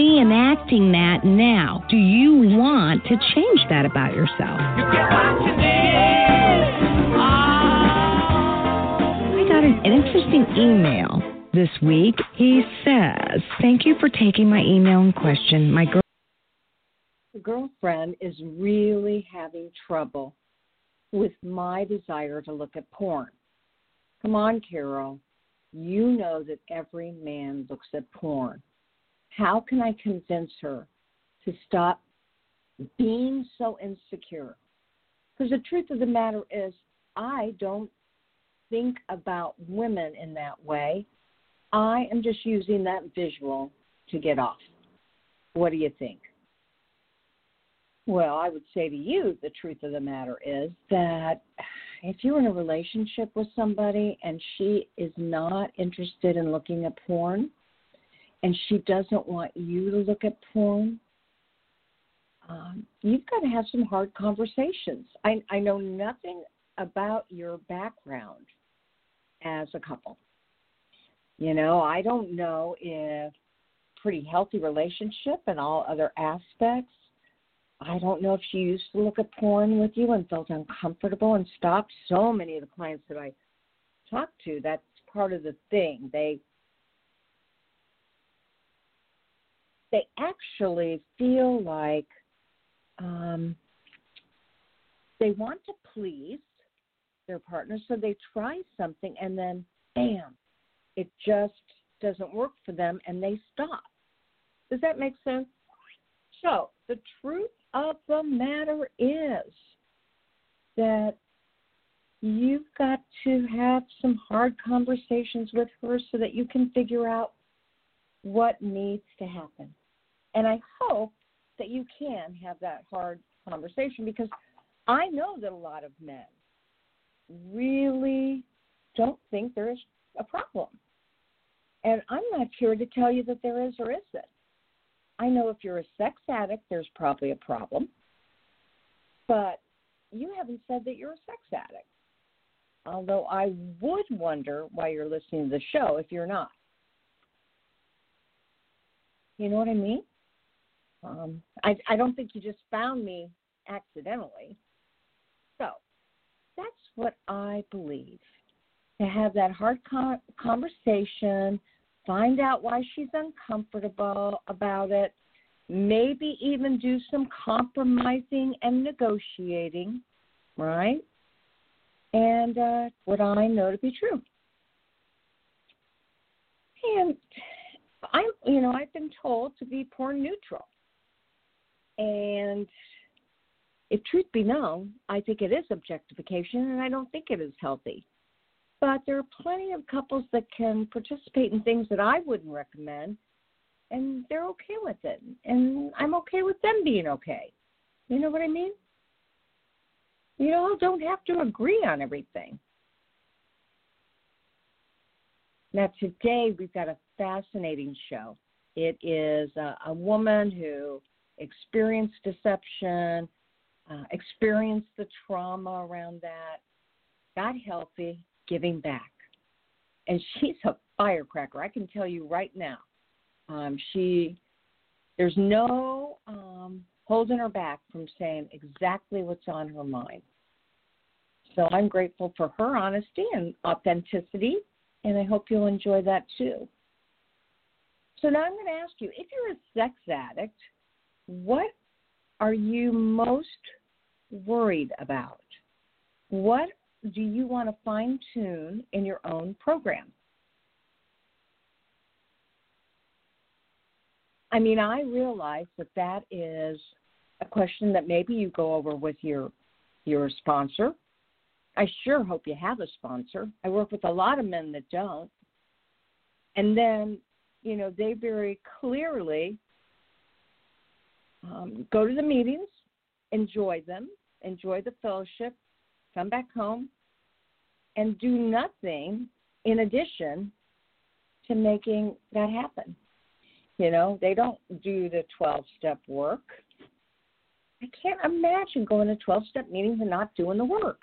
reenacting that now. Do you want to change that about yourself? I got an, an interesting email this week. He says, Thank you for taking my email in question. My girl. Girlfriend is really having trouble with my desire to look at porn. Come on, Carol. You know that every man looks at porn. How can I convince her to stop being so insecure? Because the truth of the matter is, I don't think about women in that way. I am just using that visual to get off. What do you think? Well, I would say to you, the truth of the matter is that if you're in a relationship with somebody and she is not interested in looking at porn and she doesn't want you to look at porn, um, you've got to have some hard conversations. I, I know nothing about your background as a couple. You know, I don't know if pretty healthy relationship and all other aspects. I don't know if she used to look at porn with you and felt uncomfortable and stopped. So many of the clients that I talk to, that's part of the thing. They they actually feel like um, they want to please their partner, so they try something and then bam, it just doesn't work for them and they stop. Does that make sense? So, the truth of the matter is that you've got to have some hard conversations with her so that you can figure out what needs to happen. And I hope that you can have that hard conversation because I know that a lot of men really don't think there's a problem. And I'm not here to tell you that there is or isn't. I know if you're a sex addict, there's probably a problem. But you haven't said that you're a sex addict. Although I would wonder why you're listening to the show if you're not. You know what I mean? Um, I, I don't think you just found me accidentally. So that's what I believe. To have that hard con- conversation, find out why she's uncomfortable about it, maybe even do some compromising and negotiating, right? And uh, what I know to be true. And I'm, you know, I've been told to be porn neutral. And if truth be known, I think it is objectification and I don't think it is healthy. But there are plenty of couples that can participate in things that I wouldn't recommend and they're okay with it, and I'm okay with them being okay. You know what I mean? You all don't have to agree on everything. Now, today we've got a fascinating show. It is a, a woman who experienced deception, uh, experienced the trauma around that, got healthy, giving back. And she's a firecracker. I can tell you right now. Um, she, there's no um, holding her back from saying exactly what's on her mind. So I'm grateful for her honesty and authenticity, and I hope you'll enjoy that too. So now I'm going to ask you if you're a sex addict, what are you most worried about? What do you want to fine tune in your own program? I mean, I realize that that is a question that maybe you go over with your your sponsor. I sure hope you have a sponsor. I work with a lot of men that don't. And then, you know, they very clearly um, go to the meetings, enjoy them, enjoy the fellowship, come back home, and do nothing in addition to making that happen. You know, they don't do the 12 step work. I can't imagine going to 12 step meetings and not doing the work.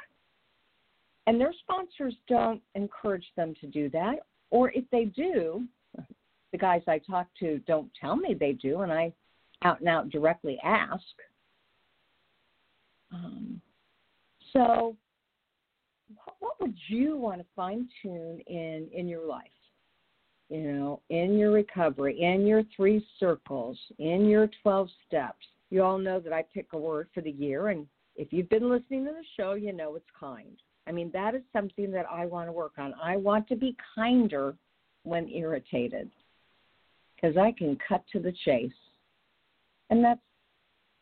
And their sponsors don't encourage them to do that. Or if they do, the guys I talk to don't tell me they do, and I out and out directly ask. Um, so, what would you want to fine tune in in your life? You know, in your recovery, in your three circles, in your 12 steps. You all know that I pick a word for the year, and if you've been listening to the show, you know it's kind. I mean, that is something that I want to work on. I want to be kinder when irritated because I can cut to the chase and that's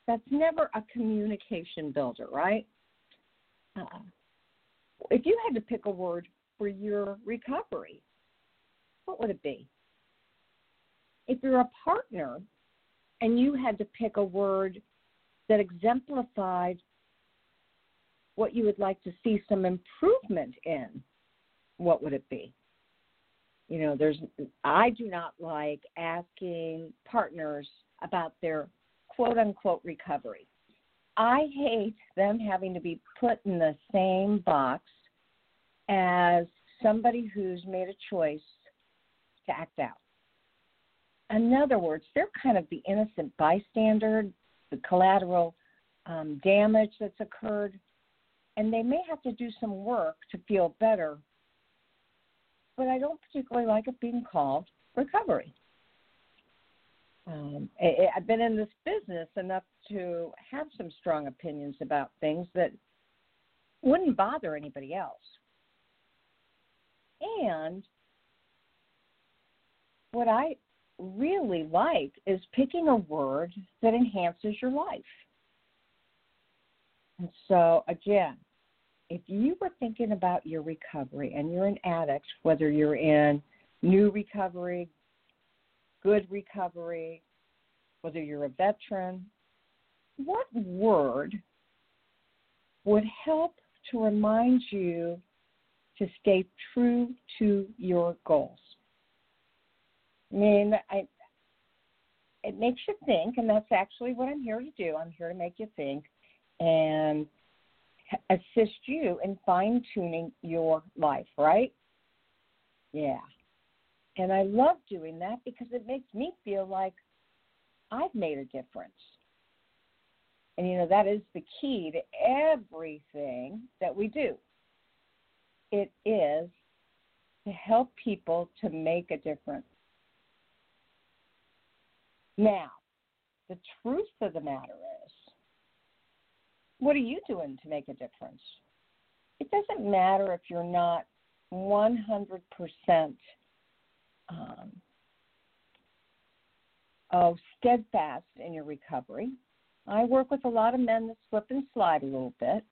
that's never a communication builder, right? Uh, if you had to pick a word for your recovery, what would it be? If you're a partner and you had to pick a word that exemplified what you would like to see some improvement in, what would it be? You know, there's I do not like asking partners about their quote unquote recovery. I hate them having to be put in the same box as somebody who's made a choice to act out. In other words, they're kind of the innocent bystander, the collateral um, damage that's occurred, and they may have to do some work to feel better. But I don't particularly like it being called recovery um, I, I've been in this business enough to have some strong opinions about things that wouldn't bother anybody else. And what I really like is picking a word that enhances your life. And so, again, if you were thinking about your recovery and you're an addict, whether you're in new recovery, good recovery, whether you're a veteran, what word would help to remind you to stay true to your goals? I mean, I, it makes you think, and that's actually what I'm here to do. I'm here to make you think and assist you in fine tuning your life, right? Yeah. And I love doing that because it makes me feel like I've made a difference. And you know, that is the key to everything that we do. It is to help people to make a difference. Now, the truth of the matter is, what are you doing to make a difference? It doesn't matter if you're not 100% um, oh, steadfast in your recovery. I work with a lot of men that slip and slide a little bit.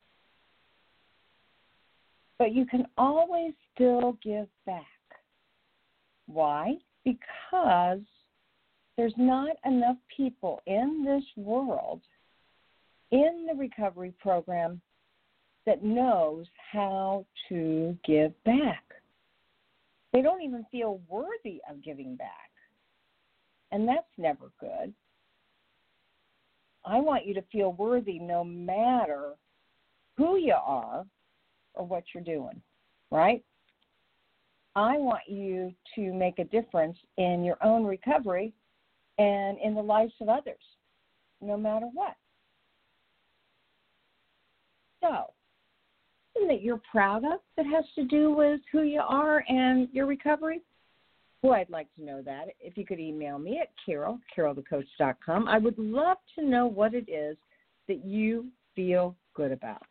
But you can always still give back. Why? Because there's not enough people in this world in the recovery program that knows how to give back. They don't even feel worthy of giving back. And that's never good. I want you to feel worthy no matter who you are or what you're doing, right? I want you to make a difference in your own recovery and in the lives of others, no matter what. So, something that you're proud of that has to do with who you are and your recovery? Boy, I'd like to know that. If you could email me at Carol, carolthecoach.com. I would love to know what it is that you feel good about.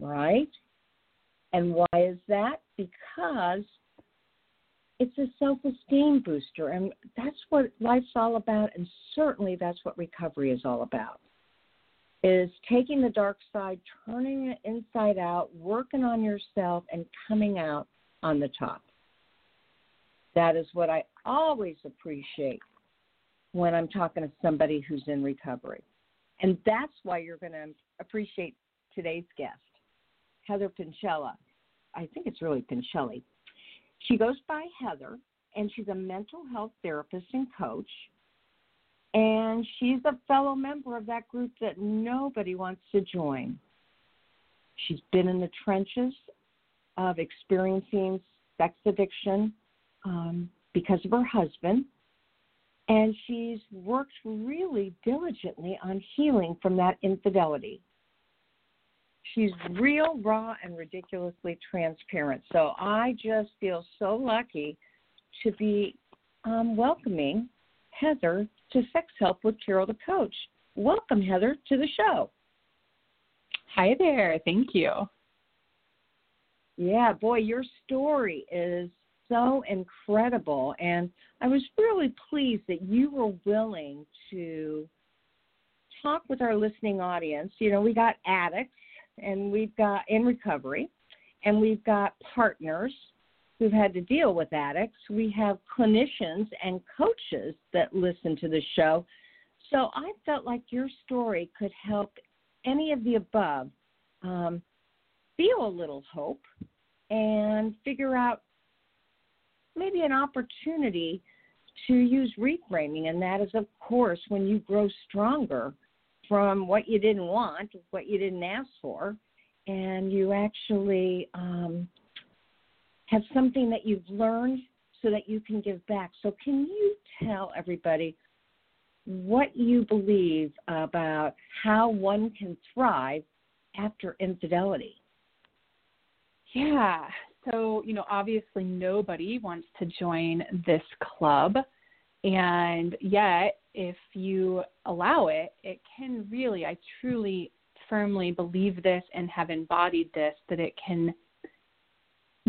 Right? And why is that? Because it's a self esteem booster. And that's what life's all about. And certainly that's what recovery is all about. Is taking the dark side, turning it inside out, working on yourself, and coming out on the top. That is what I always appreciate when I'm talking to somebody who's in recovery. And that's why you're going to appreciate today's guest, Heather Pinchella. I think it's really Pincelli. She goes by Heather, and she's a mental health therapist and coach. And she's a fellow member of that group that nobody wants to join. She's been in the trenches of experiencing sex addiction um, because of her husband. And she's worked really diligently on healing from that infidelity. She's real, raw, and ridiculously transparent. So I just feel so lucky to be um, welcoming Heather to Sex Help with Carol the Coach. Welcome, Heather, to the show. Hi there. Thank you. Yeah, boy, your story is so incredible. And I was really pleased that you were willing to talk with our listening audience. You know, we got addicts and we've got in recovery, and we've got partners who've had to deal with addicts. We have clinicians and coaches that listen to the show. So I felt like your story could help any of the above um, feel a little hope and figure out maybe an opportunity to use reframing. And that is, of course, when you grow stronger from what you didn't want, what you didn't ask for, and you actually um, have something that you've learned so that you can give back. So, can you tell everybody what you believe about how one can thrive after infidelity? Yeah. So, you know, obviously nobody wants to join this club. And yet, if you allow it, it can really, I truly, firmly believe this and have embodied this, that it can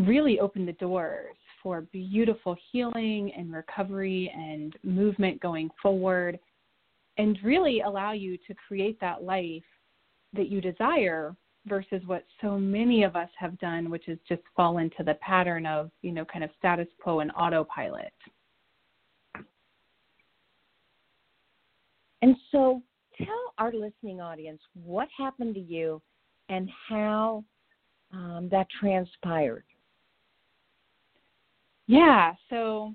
really open the doors for beautiful healing and recovery and movement going forward, and really allow you to create that life that you desire versus what so many of us have done, which is just fall into the pattern of, you know, kind of status quo and autopilot. And so tell our listening audience what happened to you and how um, that transpired. Yeah, so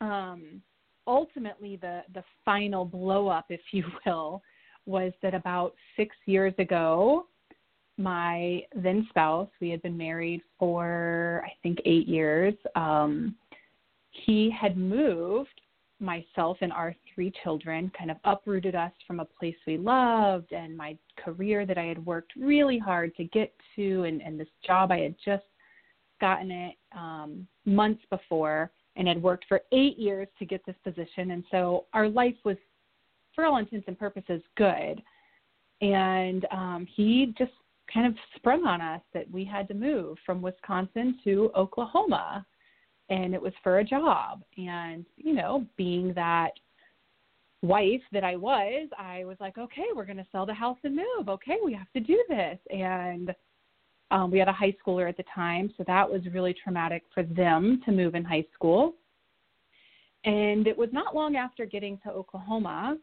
um, ultimately, the, the final blow up, if you will, was that about six years ago, my then spouse, we had been married for I think eight years, um, he had moved myself and our three children kind of uprooted us from a place we loved and my career that I had worked really hard to get to and, and this job I had just gotten it um, months before and had worked for eight years to get this position. And so our life was, for all intents and purposes, good. And um, he just kind of sprung on us that we had to move from Wisconsin to Oklahoma and it was for a job. And, you know, being that wife that I was, I was like, okay, we're going to sell the house and move. Okay, we have to do this. And um, we had a high schooler at the time, so that was really traumatic for them to move in high school. and it was not long after getting to Oklahoma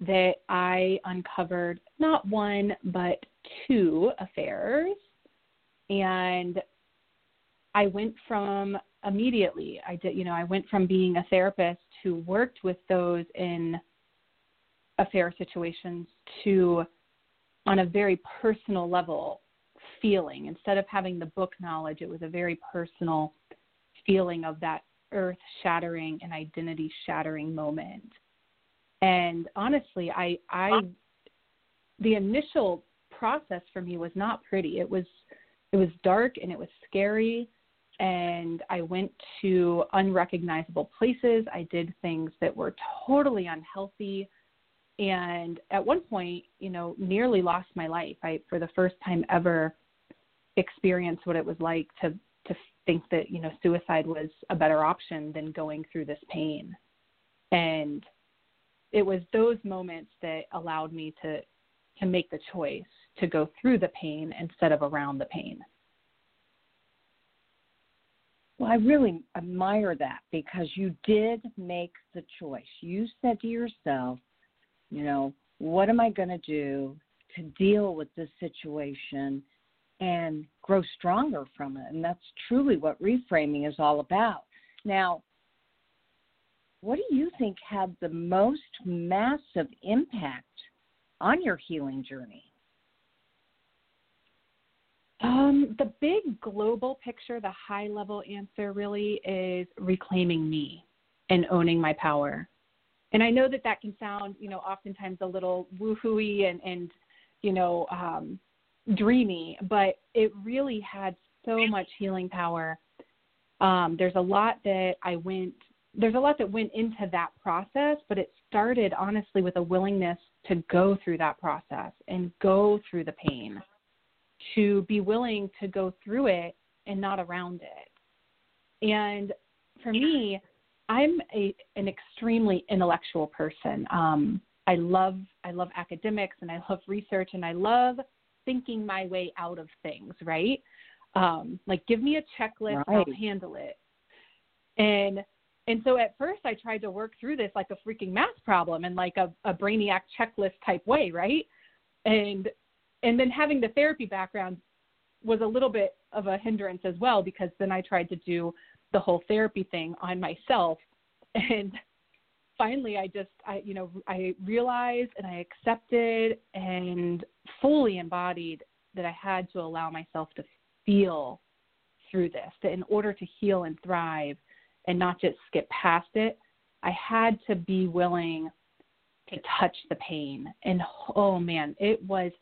that I uncovered not one, but two affairs. And I went from immediately, I did, you know, I went from being a therapist who worked with those in affair situations to, on a very personal level, feeling. Instead of having the book knowledge, it was a very personal feeling of that earth shattering and identity shattering moment. And honestly, I I the initial process for me was not pretty. It was it was dark and it was scary and I went to unrecognizable places. I did things that were totally unhealthy and at one point, you know, nearly lost my life. I for the first time ever experienced what it was like to to think that you know suicide was a better option than going through this pain. And it was those moments that allowed me to to make the choice to go through the pain instead of around the pain. Well i really admire that because you did make the choice. You said to yourself you know what am i going to do to deal with this situation and grow stronger from it. And that's truly what reframing is all about. Now, what do you think had the most massive impact on your healing journey? Um, the big global picture, the high level answer really is reclaiming me and owning my power. And I know that that can sound, you know, oftentimes a little woohooey and, and you know, um, dreamy, but it really had so much healing power. Um, there's a lot that I went there's a lot that went into that process, but it started honestly with a willingness to go through that process and go through the pain, to be willing to go through it and not around it. And for me, I'm a an extremely intellectual person. Um, I love I love academics and I love research and I love thinking my way out of things, right? Um, like give me a checklist, right. I'll handle it. And and so at first I tried to work through this like a freaking math problem and like a, a brainiac checklist type way, right? And and then having the therapy background was a little bit of a hindrance as well because then I tried to do the whole therapy thing on myself and finally I just I you know I realized and I accepted and fully embodied that I had to allow myself to feel through this that in order to heal and thrive and not just skip past it I had to be willing to touch the pain. And oh man it was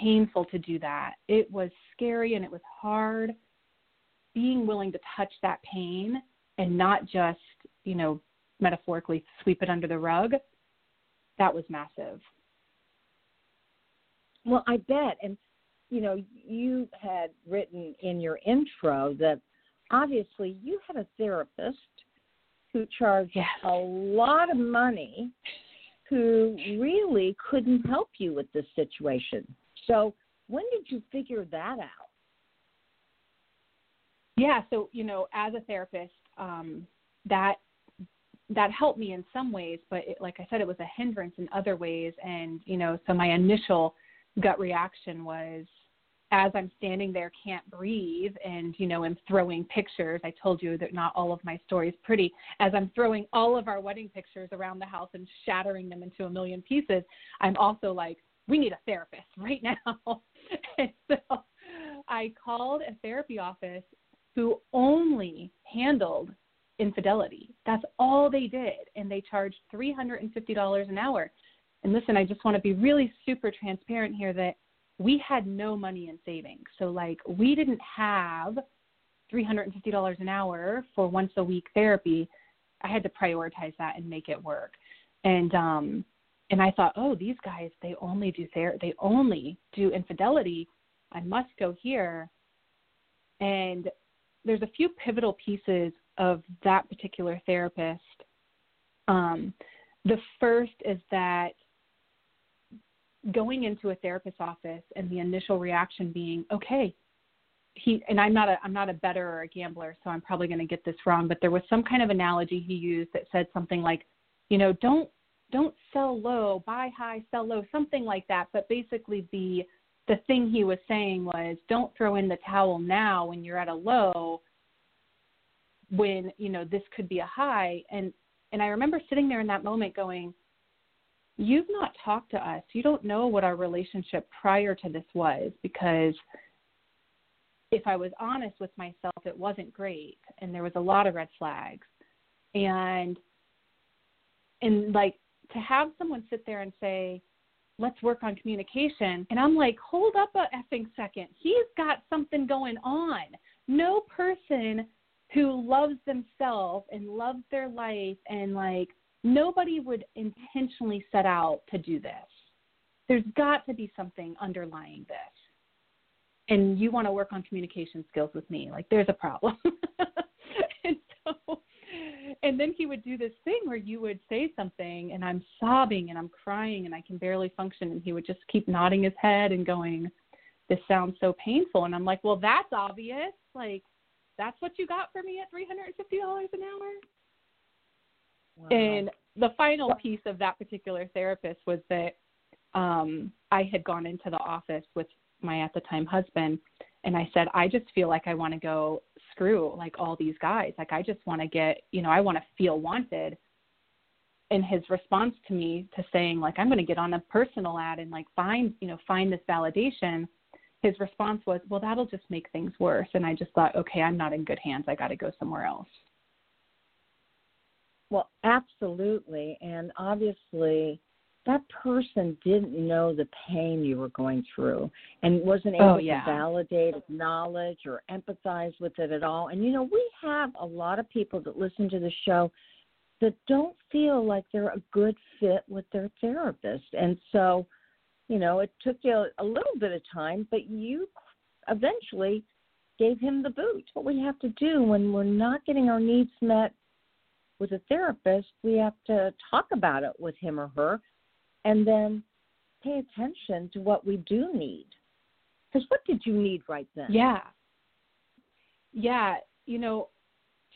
painful to do that. It was scary and it was hard being willing to touch that pain and not just you know metaphorically sweep it under the rug, that was massive. Well, I bet. And, you know, you had written in your intro that obviously you had a therapist who charged yes. a lot of money who really couldn't help you with this situation. So, when did you figure that out? Yeah, so, you know, as a therapist, um, that that helped me in some ways, but it, like I said, it was a hindrance in other ways. And, you know, so my initial gut reaction was as I'm standing there, can't breathe, and, you know, I'm throwing pictures. I told you that not all of my story is pretty. As I'm throwing all of our wedding pictures around the house and shattering them into a million pieces, I'm also like, we need a therapist right now. and so I called a therapy office who only handled infidelity. That's all they did. And they charged $350 an hour. And listen, I just want to be really super transparent here that we had no money in savings. So, like, we didn't have $350 an hour for once a week therapy. I had to prioritize that and make it work. And, um, and I thought, oh, these guys, they only do ther- they only do infidelity. I must go here. And there's a few pivotal pieces of that particular therapist. Um, the first is that going into a therapist's office and the initial reaction being, okay, he and I'm not a I'm not a better or a gambler, so I'm probably going to get this wrong, but there was some kind of analogy he used that said something like, you know, don't don't sell low, buy high, sell low, something like that. But basically the the thing he was saying was don't throw in the towel now when you're at a low when, you know, this could be a high and and I remember sitting there in that moment going, You've not talked to us. You don't know what our relationship prior to this was because if I was honest with myself, it wasn't great and there was a lot of red flags. And and like to have someone sit there and say, let's work on communication. And I'm like, hold up a effing second. He's got something going on. No person who loves themselves and loves their life and like nobody would intentionally set out to do this. There's got to be something underlying this. And you want to work on communication skills with me. Like there's a problem. and so and then he would do this thing where you would say something and I'm sobbing and I'm crying and I can barely function and he would just keep nodding his head and going, This sounds so painful and I'm like, Well that's obvious. Like that's what you got for me at three hundred and fifty dollars an hour? Wow. And the final piece of that particular therapist was that um I had gone into the office with my at the time husband and I said, I just feel like I want to go screw like all these guys. Like I just want to get, you know, I want to feel wanted. And his response to me to saying like I'm going to get on a personal ad and like find, you know, find this validation, his response was, "Well, that'll just make things worse." And I just thought, "Okay, I'm not in good hands. I got to go somewhere else." Well, absolutely. And obviously, that person didn't know the pain you were going through and wasn't oh, able oh, yeah. to validate, acknowledge, or empathize with it at all. And you know, we have a lot of people that listen to the show that don't feel like they're a good fit with their therapist. And so, you know, it took you a little bit of time, but you eventually gave him the boot. What we have to do when we're not getting our needs met with a therapist, we have to talk about it with him or her and then pay attention to what we do need. Because what did you need right then? Yeah. Yeah. You know,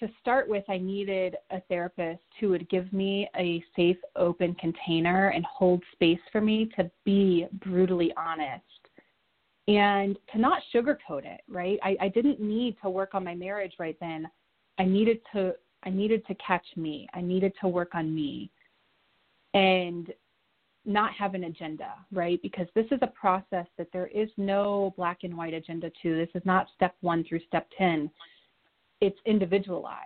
to start with, I needed a therapist who would give me a safe, open container and hold space for me to be brutally honest and to not sugarcoat it, right? I, I didn't need to work on my marriage right then. I needed to I needed to catch me. I needed to work on me. And not have an agenda, right? Because this is a process that there is no black and white agenda to. This is not step one through step 10. It's individualized.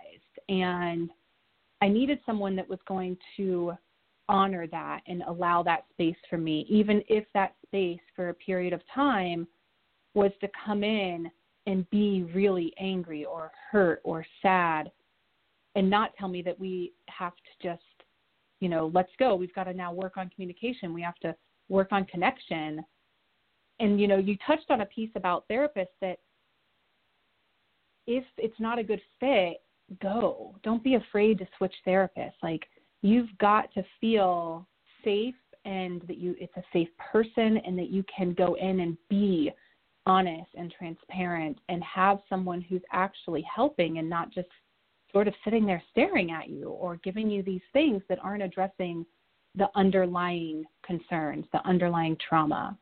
And I needed someone that was going to honor that and allow that space for me, even if that space for a period of time was to come in and be really angry or hurt or sad and not tell me that we have to just you know, let's go. We've got to now work on communication. We have to work on connection. And, you know, you touched on a piece about therapists that if it's not a good fit, go. Don't be afraid to switch therapists. Like, you've got to feel safe and that you it's a safe person and that you can go in and be honest and transparent and have someone who's actually helping and not just sort of sitting there staring at you or giving you these things that aren't addressing the underlying concerns, the underlying trauma.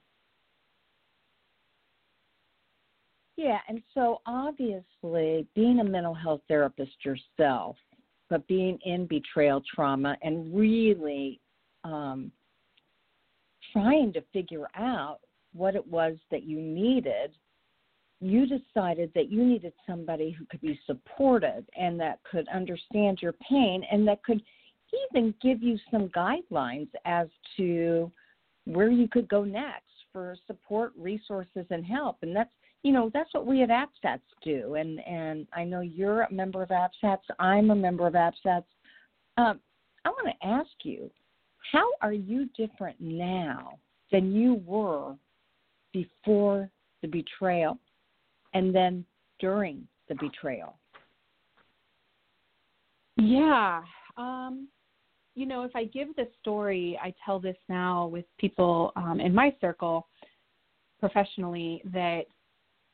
Yeah, and so obviously, being a mental health therapist yourself, but being in betrayal trauma and really um, trying to figure out what it was that you needed you decided that you needed somebody who could be supportive and that could understand your pain and that could even give you some guidelines as to where you could go next for support, resources, and help. And that's you know that's what we at APSATS do. And and I know you're a member of APSATS. I'm a member of APSATS. Um, I want to ask you, how are you different now than you were before the betrayal? and then during the betrayal? Yeah. Um, you know, if I give this story, I tell this now with people um, in my circle professionally that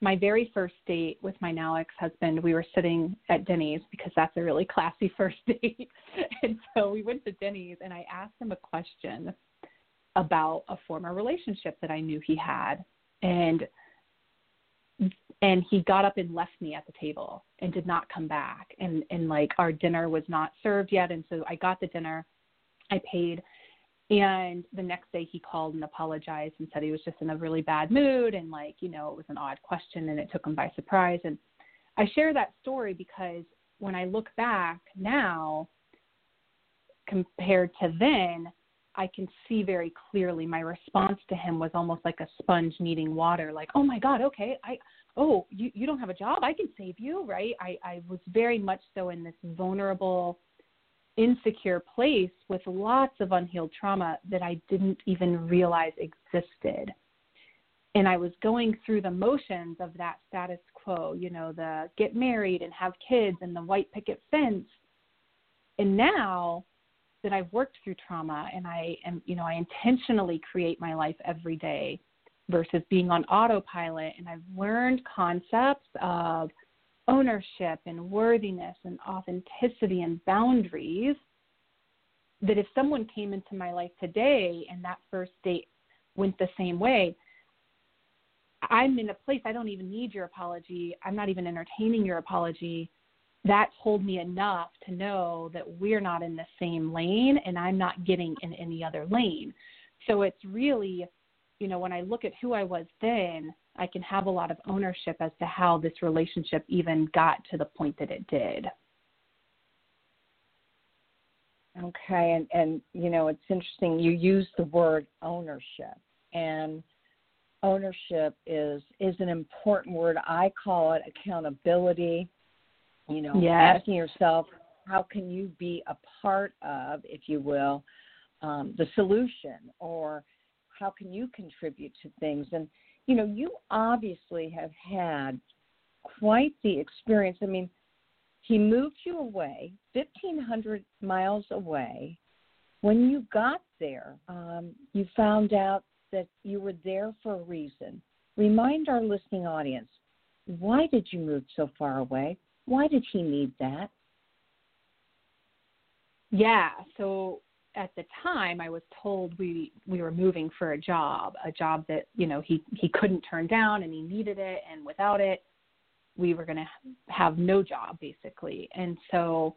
my very first date with my now ex husband, we were sitting at Denny's because that's a really classy first date. and so we went to Denny's and I asked him a question about a former relationship that I knew he had. And and he got up and left me at the table and did not come back and and like our dinner was not served yet and so I got the dinner I paid and the next day he called and apologized and said he was just in a really bad mood and like you know it was an odd question and it took him by surprise. And I share that story because when I look back now compared to then I can see very clearly my response to him was almost like a sponge needing water like oh my god okay I oh you you don't have a job i can save you right? I i was very much so in this vulnerable insecure place with lots of unhealed trauma that i didn't even realize existed and i was going through the motions of that status quo you know the get married and have kids and the white picket fence and now that i've worked through trauma and i am you know i intentionally create my life every day versus being on autopilot. And I've learned concepts of ownership and worthiness and authenticity and boundaries that if someone came into my life today and that first date went the same way, I'm in a place I don't even need your apology. I'm not even entertaining your apology. That told me enough to know that we're not in the same lane and I'm not getting in any other lane. So it's really you know, when I look at who I was then, I can have a lot of ownership as to how this relationship even got to the point that it did. Okay, and and you know, it's interesting you use the word ownership and ownership is is an important word. I call it accountability. You know, yes. asking yourself how can you be a part of, if you will, um, the solution or how can you contribute to things and you know you obviously have had quite the experience. I mean he moved you away 1500 miles away. When you got there um, you found out that you were there for a reason. Remind our listening audience why did you move so far away? Why did he need that? Yeah so at the time I was told we we were moving for a job, a job that you know he he couldn't turn down and he needed it, and without it, we were going to have no job basically. And so,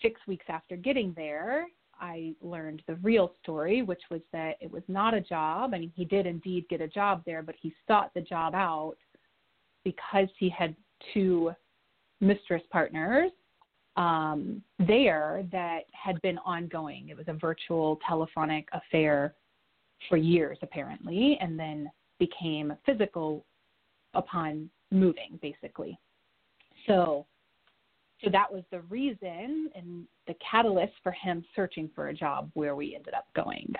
six weeks after getting there, I learned the real story, which was that it was not a job. I mean, he did indeed get a job there, but he sought the job out because he had two mistress partners um, there that had been ongoing. It was a virtual telephonic affair for years, apparently, and then became physical upon moving, basically. So, so that was the reason and the catalyst for him searching for a job where we ended up going.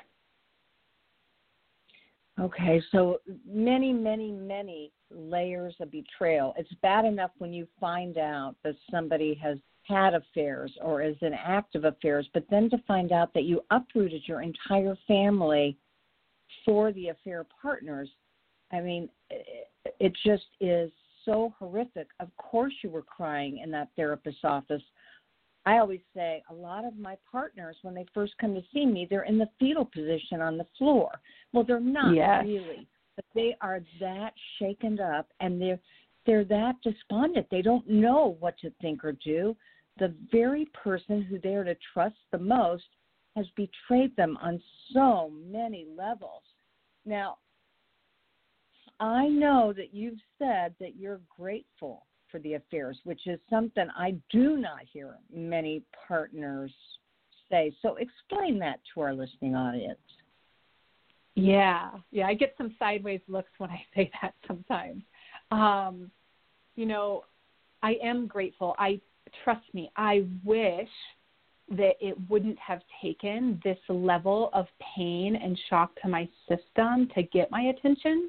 Okay, so many, many, many layers of betrayal. It's bad enough when you find out that somebody has had affairs or is in active affairs, but then to find out that you uprooted your entire family for the affair partners, I mean, it just is so horrific. Of course, you were crying in that therapist's office. I always say a lot of my partners, when they first come to see me, they're in the fetal position on the floor. Well, they're not yes. really, but they are that shaken up and they're they're that despondent. They don't know what to think or do the very person who they are to trust the most has betrayed them on so many levels. Now, I know that you've said that you're grateful for the affairs, which is something I do not hear many partners say. So explain that to our listening audience. Yeah, yeah, I get some sideways looks when I say that sometimes. Um, you know, I am grateful. I trust me, I wish that it wouldn't have taken this level of pain and shock to my system to get my attention.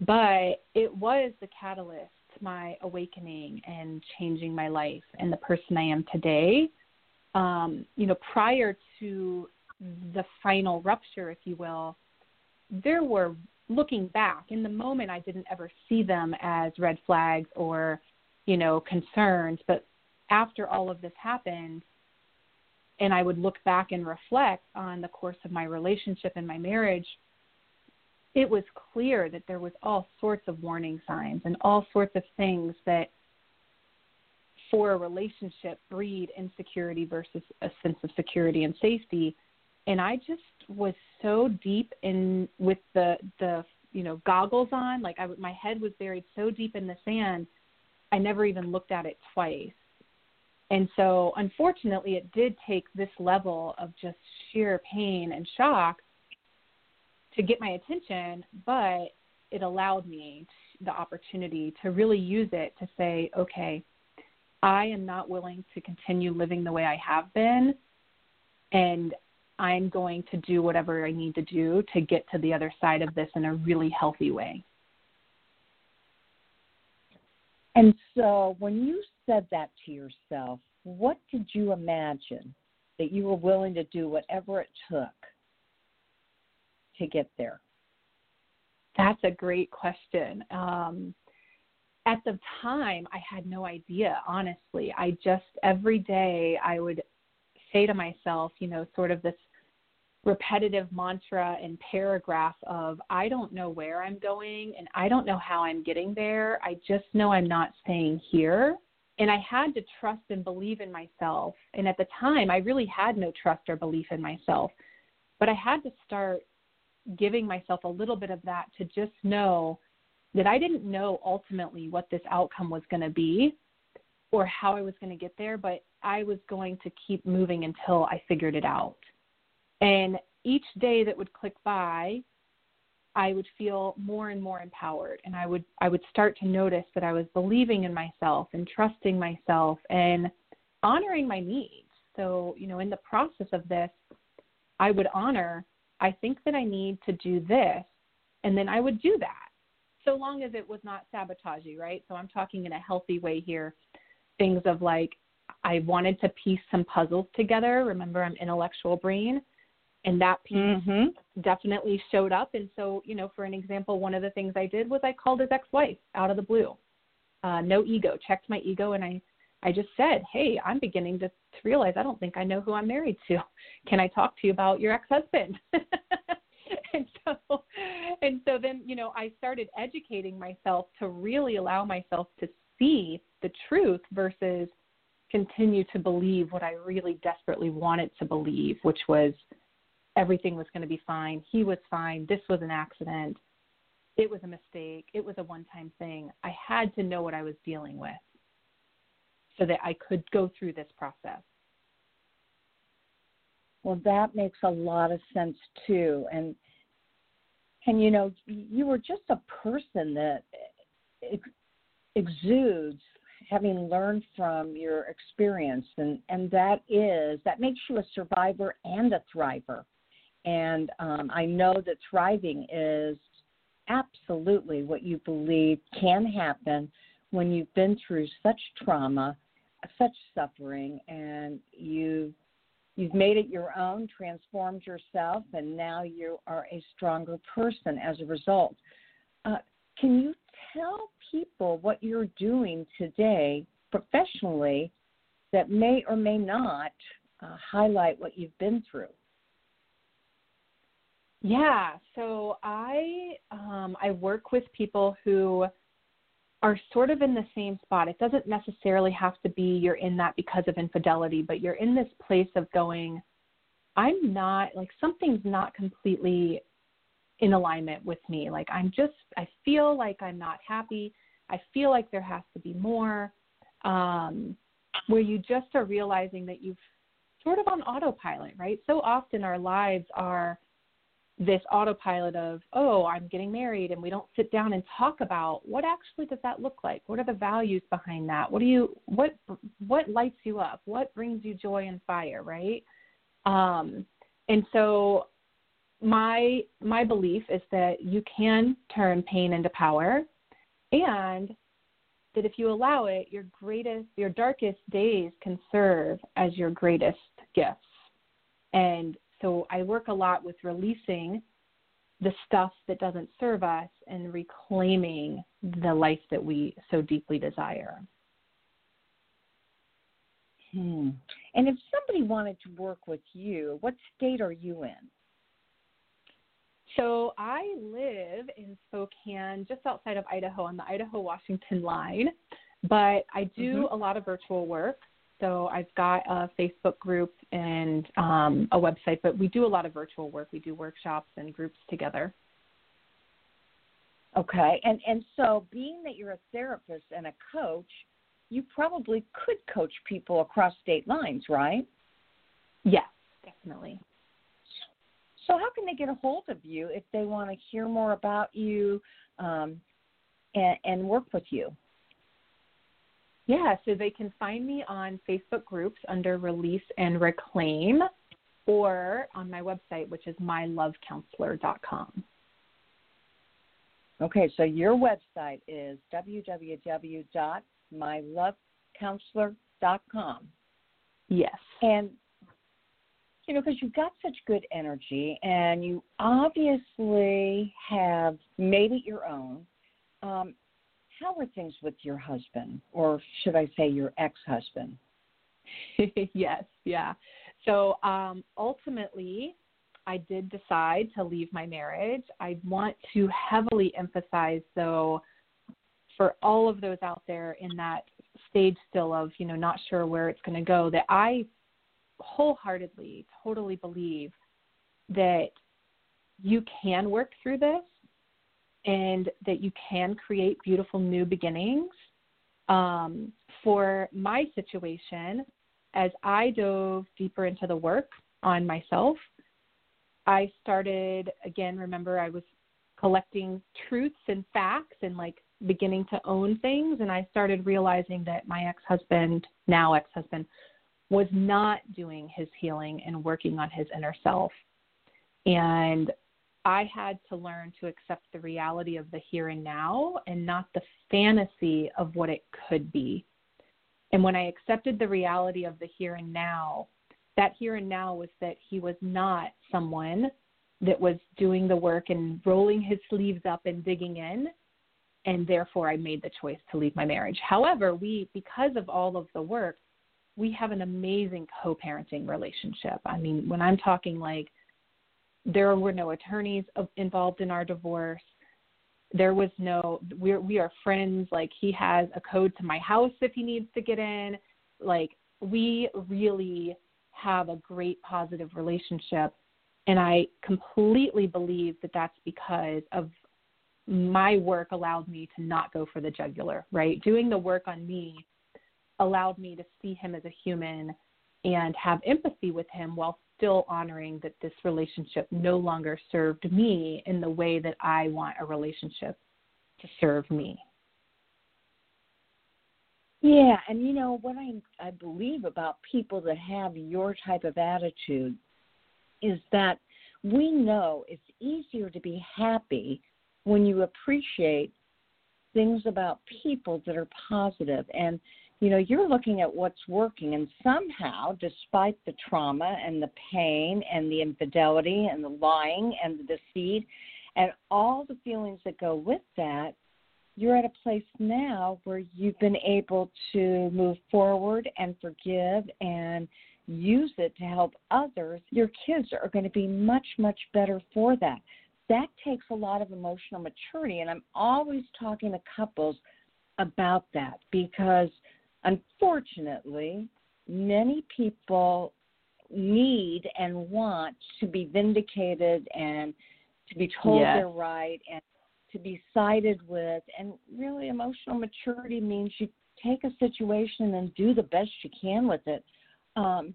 But it was the catalyst to my awakening and changing my life and the person I am today. Um, you know, prior to the final rupture, if you will, there were looking back in the moment i didn't ever see them as red flags or you know concerns but after all of this happened and i would look back and reflect on the course of my relationship and my marriage it was clear that there was all sorts of warning signs and all sorts of things that for a relationship breed insecurity versus a sense of security and safety. And i just was so deep in with the the you know goggles on like i my head was buried so deep in the sand i never even looked at it twice and so unfortunately it did take this level of just sheer pain and shock to get my attention but it allowed me the opportunity to really use it to say okay I am not willing to continue living the way I have been, and I'm going to do whatever I need to do to get to the other side of this in a really healthy way. And so, when you said that to yourself, what did you imagine that you were willing to do whatever it took to get there? That's a great question. Um, at the time I had no idea, honestly. I just every day I would say to myself, you know, sort of this repetitive mantra and paragraph of I don't know where I'm going and I don't know how I'm getting there. I just know I'm not staying here. And I had to trust and believe in myself. And at the time, I really had no trust or belief in myself. But I had to start giving myself a little bit of that to just know that I didn't know ultimately what this outcome was going to be or how I was going to get there, but I was going to keep moving until I figured it out. And each day that would click by, I would feel more and more empowered and I would I would start to notice that I was believing in myself and trusting myself and honoring my needs. So, you know, in the process of this, I would honor I think that I need to do this and then I would do that so long as it was not sabotaging, right? So I'm talking in a healthy way here. Things of like, I wanted to piece some puzzles together. Remember, I'm intellectual brain, and that piece mm-hmm. definitely showed up. And so, you know, for an example, one of the things I did was I called his ex-wife out of the blue. Uh, no ego, checked my ego, and I, I just said, "Hey, I'm beginning to, to realize I don't think I know who I'm married to. Can I talk to you about your ex-husband?" and so and so then you know i started educating myself to really allow myself to see the truth versus continue to believe what i really desperately wanted to believe which was everything was going to be fine. He was fine. This was an accident. It was a mistake. It was a one time thing. I had to know what i was dealing with so that i could go through this process. Well, that makes a lot of sense too. And and you know you were just a person that ex- exudes having learned from your experience. And and that is that makes you a survivor and a thriver and um, i know that thriving is absolutely what you believe can happen when you've been through such trauma such suffering and you've You've made it your own, transformed yourself, and now you are a stronger person as a result. Uh, can you tell people what you're doing today professionally that may or may not uh, highlight what you've been through? Yeah, so I um, I work with people who are sort of in the same spot. It doesn't necessarily have to be you're in that because of infidelity, but you're in this place of going, I'm not like something's not completely in alignment with me. Like I'm just I feel like I'm not happy. I feel like there has to be more. Um, where you just are realizing that you've sort of on autopilot, right? So often our lives are this autopilot of oh i'm getting married and we don't sit down and talk about what actually does that look like? What are the values behind that? What do you what what lights you up? What brings you joy and fire right? Um and so my my belief is that you can turn pain into power and that if you allow it your greatest your darkest days can serve as your greatest gifts. And so I work a lot with releasing the stuff that doesn't serve us and reclaiming the life that we so deeply desire. Hmm. And if somebody wanted to work with you, what state are you in? So I live in Spokane, just outside of Idaho, on the Idaho Washington line. But I do mm-hmm. a lot of virtual work. So I've got a Facebook group and um, a website, but we do a lot of virtual work. We do workshops and groups together. Okay, and and so being that you're a therapist and a coach, you probably could coach people across state lines, right? Yes, definitely. So how can they get a hold of you if they want to hear more about you um, and, and work with you? Yeah, so they can find me on Facebook groups under Release and Reclaim or on my website, which is mylovecounselor.com. Okay, so your website is www.mylovecounselor.com. Yes. And, you know, because you've got such good energy and you obviously have made it your own. Um, how are things with your husband, or should I say your ex husband? yes, yeah. So um, ultimately, I did decide to leave my marriage. I want to heavily emphasize, though, for all of those out there in that stage still of, you know, not sure where it's going to go, that I wholeheartedly, totally believe that you can work through this and that you can create beautiful new beginnings. Um, for my situation, as I dove deeper into the work on myself, I started again. Remember, I was collecting truths and facts and like beginning to own things. And I started realizing that my ex husband, now ex husband, was not doing his healing and working on his inner self. And I had to learn to accept the reality of the here and now and not the fantasy of what it could be. And when I accepted the reality of the here and now, that here and now was that he was not someone that was doing the work and rolling his sleeves up and digging in. And therefore, I made the choice to leave my marriage. However, we, because of all of the work, we have an amazing co parenting relationship. I mean, when I'm talking like there were no attorneys involved in our divorce, there was no, we're, we are friends. Like, he has a code to my house if he needs to get in. Like, we really have a great positive relationship. And I completely believe that that's because of my work allowed me to not go for the jugular, right? Doing the work on me allowed me to see him as a human and have empathy with him while still honoring that this relationship no longer served me in the way that I want a relationship to serve me. Yeah, and you know what I I believe about people that have your type of attitude is that we know it's easier to be happy when you appreciate things about people that are positive and you know you're looking at what's working and somehow despite the trauma and the pain and the infidelity and the lying and the deceit and all the feelings that go with that you're at a place now where you've been able to move forward and forgive and use it to help others, your kids are going to be much, much better for that. That takes a lot of emotional maturity. And I'm always talking to couples about that because unfortunately, many people need and want to be vindicated and to be told yes. they're right and to be sided with. And really, emotional maturity means you take a situation and do the best you can with it. Um,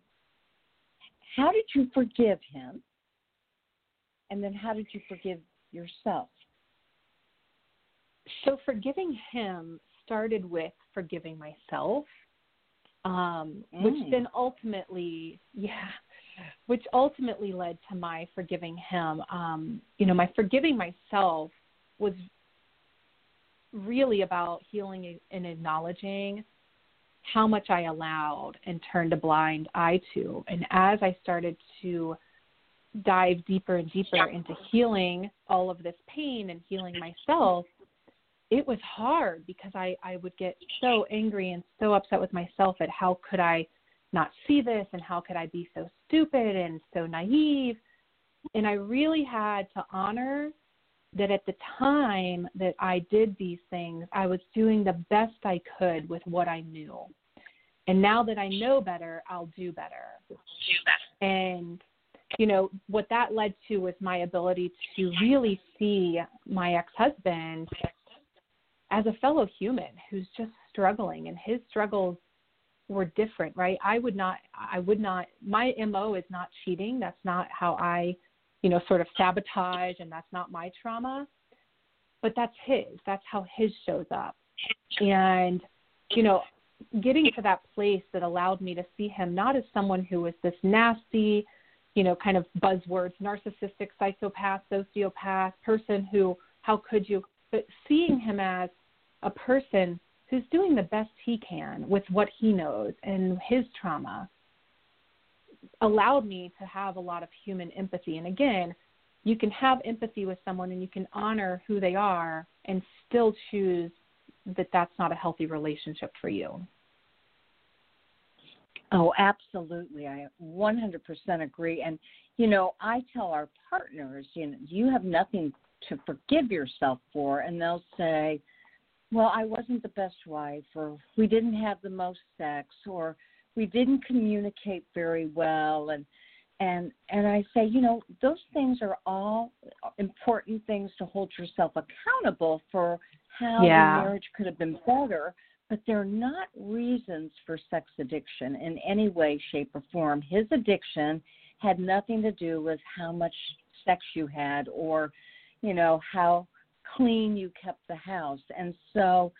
how did you forgive him? And then how did you forgive yourself? So, forgiving him started with forgiving myself, um, mm. which then ultimately, yeah, which ultimately led to my forgiving him. Um, you know, my forgiving myself was really about healing and acknowledging how much I allowed and turned a blind eye to. And as I started to dive deeper and deeper into healing all of this pain and healing myself, it was hard because I, I would get so angry and so upset with myself at how could I not see this and how could I be so stupid and so naive. And I really had to honor that at the time that I did these things, I was doing the best I could with what I knew. And now that I know better, I'll do better. Do better. And you know, what that led to was my ability to really see my ex-husband as a fellow human who's just struggling and his struggles were different, right? I would not I would not my MO is not cheating. That's not how I, you know, sort of sabotage and that's not my trauma. But that's his. That's how his shows up. And you know, getting to that place that allowed me to see him not as someone who was this nasty, you know, kind of buzzwords, narcissistic, psychopath, sociopath, person who, how could you, but seeing him as a person who's doing the best he can with what he knows and his trauma allowed me to have a lot of human empathy. And again, you can have empathy with someone and you can honor who they are and still choose that that's not a healthy relationship for you. Oh, absolutely. I 100% agree. And, you know, I tell our partners, you know, you have nothing to forgive yourself for. And they'll say, well, I wasn't the best wife, or we didn't have the most sex, or we didn't communicate very well. And, and, and I say, you know, those things are all important things to hold yourself accountable for how yeah. the marriage could have been better but they're not reasons for sex addiction in any way, shape, or form. His addiction had nothing to do with how much sex you had or, you know, how clean you kept the house. And so,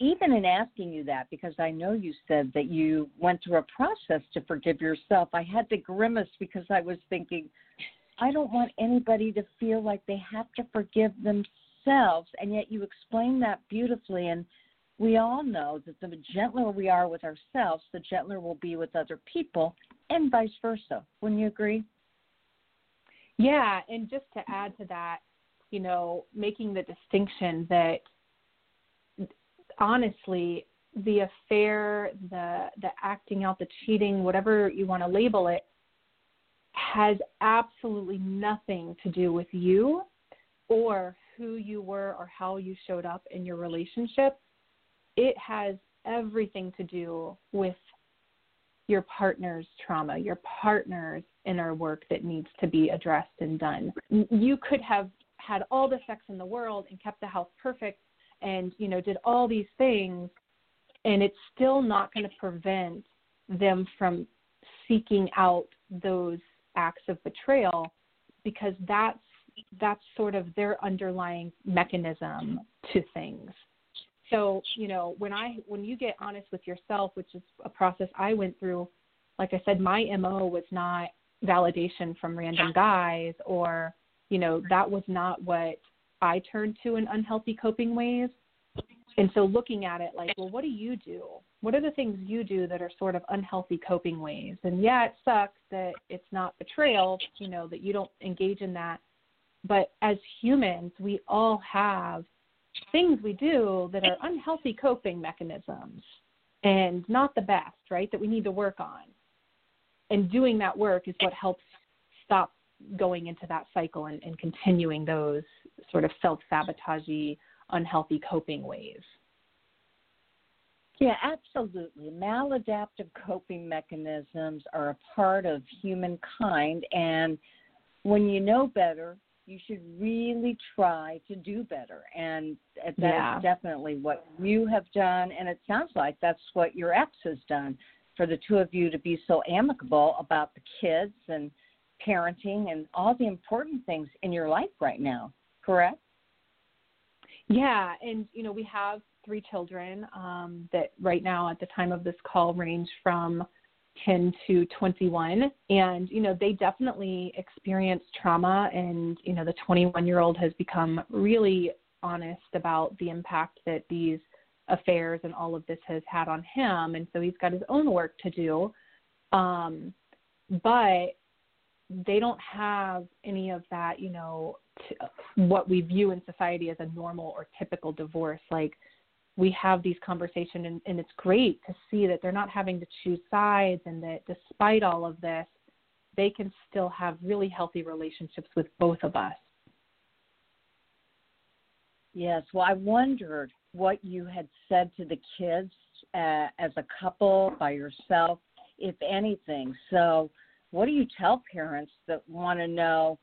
even in asking you that, because I know you said that you went through a process to forgive yourself, I had to grimace because I was thinking, I don't want anybody to feel like they have to forgive themselves. And yet you explained that beautifully. And we all know that the gentler we are with ourselves, the gentler we'll be with other people, and vice versa. Wouldn't you agree? Yeah, and just to add to that, you know, making the distinction that honestly, the affair, the the acting out, the cheating, whatever you want to label it, has absolutely nothing to do with you or who you were or how you showed up in your relationship. It has everything to do with your partner's trauma, your partner's inner work that needs to be addressed and done. You could have had all the sex in the world and kept the house perfect and, you know, did all these things and it's still not going to prevent them from seeking out those acts of betrayal because that's that's sort of their underlying mechanism to things so you know when i when you get honest with yourself which is a process i went through like i said my mo was not validation from random guys or you know that was not what i turned to in unhealthy coping ways. And so looking at it like well what do you do? What are the things you do that are sort of unhealthy coping ways? And yeah it sucks that it's not betrayal you know that you don't engage in that. But as humans we all have things we do that are unhealthy coping mechanisms and not the best, right? That we need to work on. And doing that work is what helps stop going into that cycle and, and continuing those sort of self sabotagey, unhealthy coping ways. Yeah, absolutely. Maladaptive coping mechanisms are a part of humankind, and when you know better, you should really try to do better. And that yeah. is definitely what you have done. And it sounds like that's what your ex has done for the two of you to be so amicable about the kids and parenting and all the important things in your life right now, correct? Yeah. And, you know, we have three children um, that right now at the time of this call range from 10 to 21 and you know they definitely experience trauma and you know the 21 year old has become really honest about the impact that these affairs and all of this has had on him. And so he's got his own work to do. Um but they don't have any of that, you know, t- what we view in society as a normal or typical divorce. Like we have these conversations, and, and it's great to see that they're not having to choose sides, and that despite all of this, they can still have really healthy relationships with both of us. Yes. Well, I wondered what you had said to the kids uh, as a couple, by yourself, if anything. So, what do you tell parents that want to know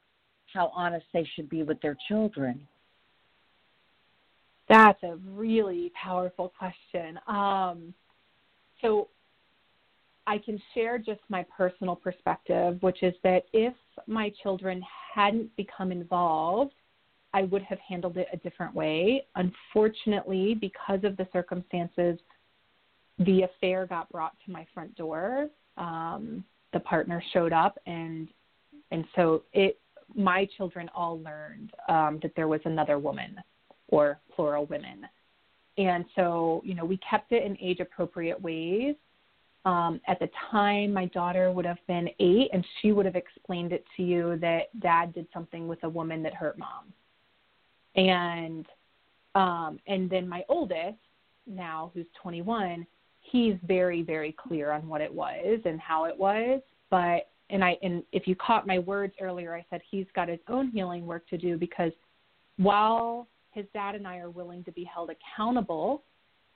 how honest they should be with their children? That's a really powerful question. Um, so, I can share just my personal perspective, which is that if my children hadn't become involved, I would have handled it a different way. Unfortunately, because of the circumstances, the affair got brought to my front door. Um, the partner showed up, and and so it. My children all learned um, that there was another woman, or plural women, and so you know we kept it in age appropriate ways. Um, at the time, my daughter would have been eight, and she would have explained it to you that dad did something with a woman that hurt mom. And um, and then my oldest, now who's 21, he's very very clear on what it was and how it was. But and I and if you caught my words earlier, I said he's got his own healing work to do because while his dad and I are willing to be held accountable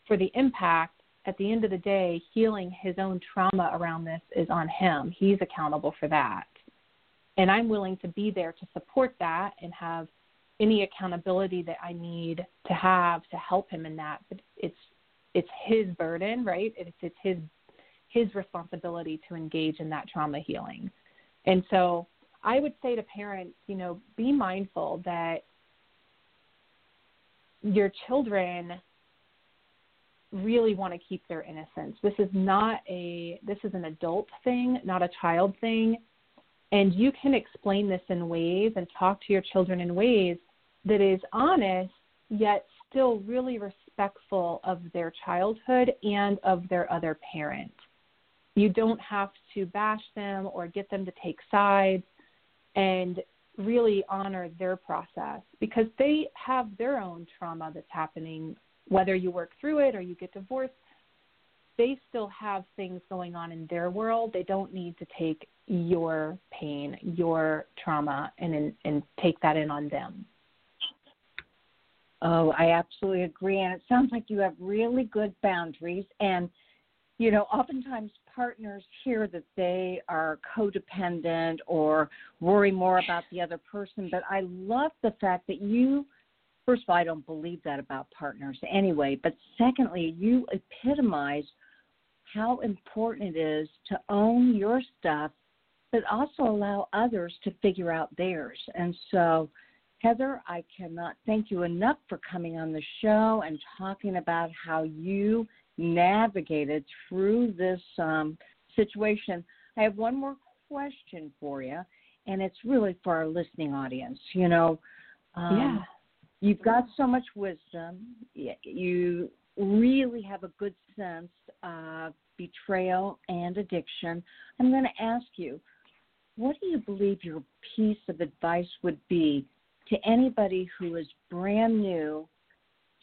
for the impact at the end of the day, healing his own trauma around this is on him. He's accountable for that. And I'm willing to be there to support that and have any accountability that I need to have to help him in that. But it's it's his burden, right? It's it's his his responsibility to engage in that trauma healing. And so I would say to parents, you know, be mindful that your children really want to keep their innocence. This is not a this is an adult thing, not a child thing. And you can explain this in ways and talk to your children in ways that is honest yet still really respectful of their childhood and of their other parent. You don't have to bash them or get them to take sides and really honor their process because they have their own trauma that's happening whether you work through it or you get divorced, they still have things going on in their world. They don't need to take your pain, your trauma, and and take that in on them. Oh, I absolutely agree, and it sounds like you have really good boundaries. And you know, oftentimes partners hear that they are codependent or worry more about the other person. But I love the fact that you first of all, I don't believe that about partners anyway. But secondly, you epitomize how important it is to own your stuff, but also allow others to figure out theirs. And so, Heather, I cannot thank you enough for coming on the show and talking about how you navigated through this um, situation. I have one more question for you, and it's really for our listening audience. You know, um, yeah You've got so much wisdom. You really have a good sense of betrayal and addiction. I'm going to ask you, what do you believe your piece of advice would be to anybody who is brand new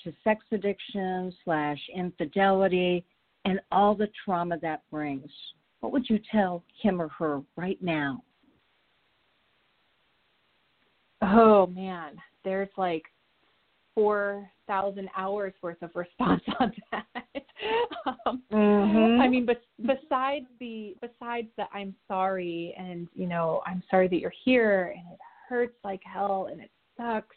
to sex addiction slash infidelity and all the trauma that brings? What would you tell him or her right now? Oh man, there's like four thousand hours worth of response on that. um, mm-hmm. I mean, but besides the besides the I'm sorry and you know I'm sorry that you're here and it hurts like hell and it sucks.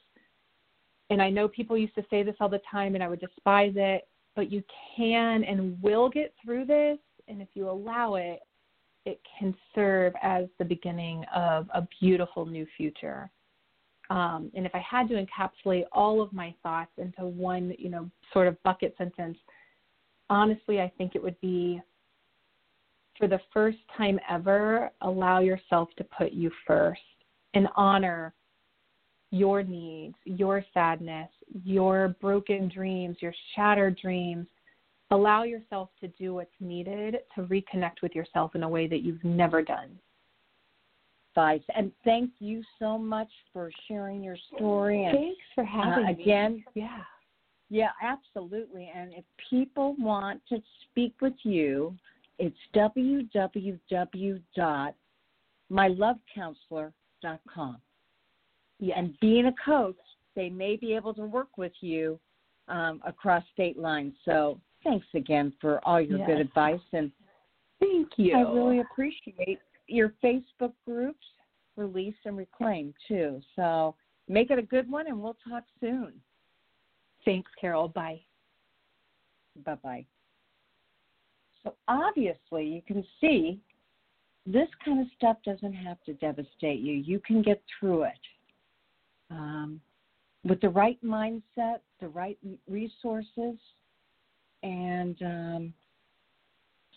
And I know people used to say this all the time and I would despise it, but you can and will get through this. And if you allow it, it can serve as the beginning of a beautiful new future. Um, and if I had to encapsulate all of my thoughts into one, you know, sort of bucket sentence, honestly, I think it would be for the first time ever, allow yourself to put you first and honor your needs, your sadness, your broken dreams, your shattered dreams. Allow yourself to do what's needed to reconnect with yourself in a way that you've never done. advice. And thank you so much for sharing your story. And Thanks for having uh, me. again, Yeah. yeah, absolutely. And if people want to speak with you, it's www.mylovecounselor.com. Yes. And being a coach, they may be able to work with you um, across state lines. So thanks again for all your good advice. And Thank you. I really appreciate your Facebook groups, Release and Reclaim, too. So make it a good one, and we'll talk soon. Thanks, Carol. Bye. Bye bye. So obviously, you can see this kind of stuff doesn't have to devastate you. You can get through it um, with the right mindset, the right resources, and um,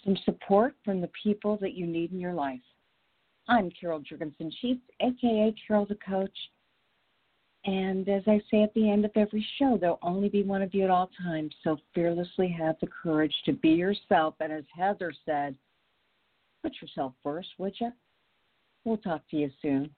some support from the people that you need in your life. I'm Carol Juergensen Sheets, aka Carol the Coach. And as I say at the end of every show, there'll only be one of you at all times. So fearlessly have the courage to be yourself. And as Heather said, put yourself first, would you? We'll talk to you soon.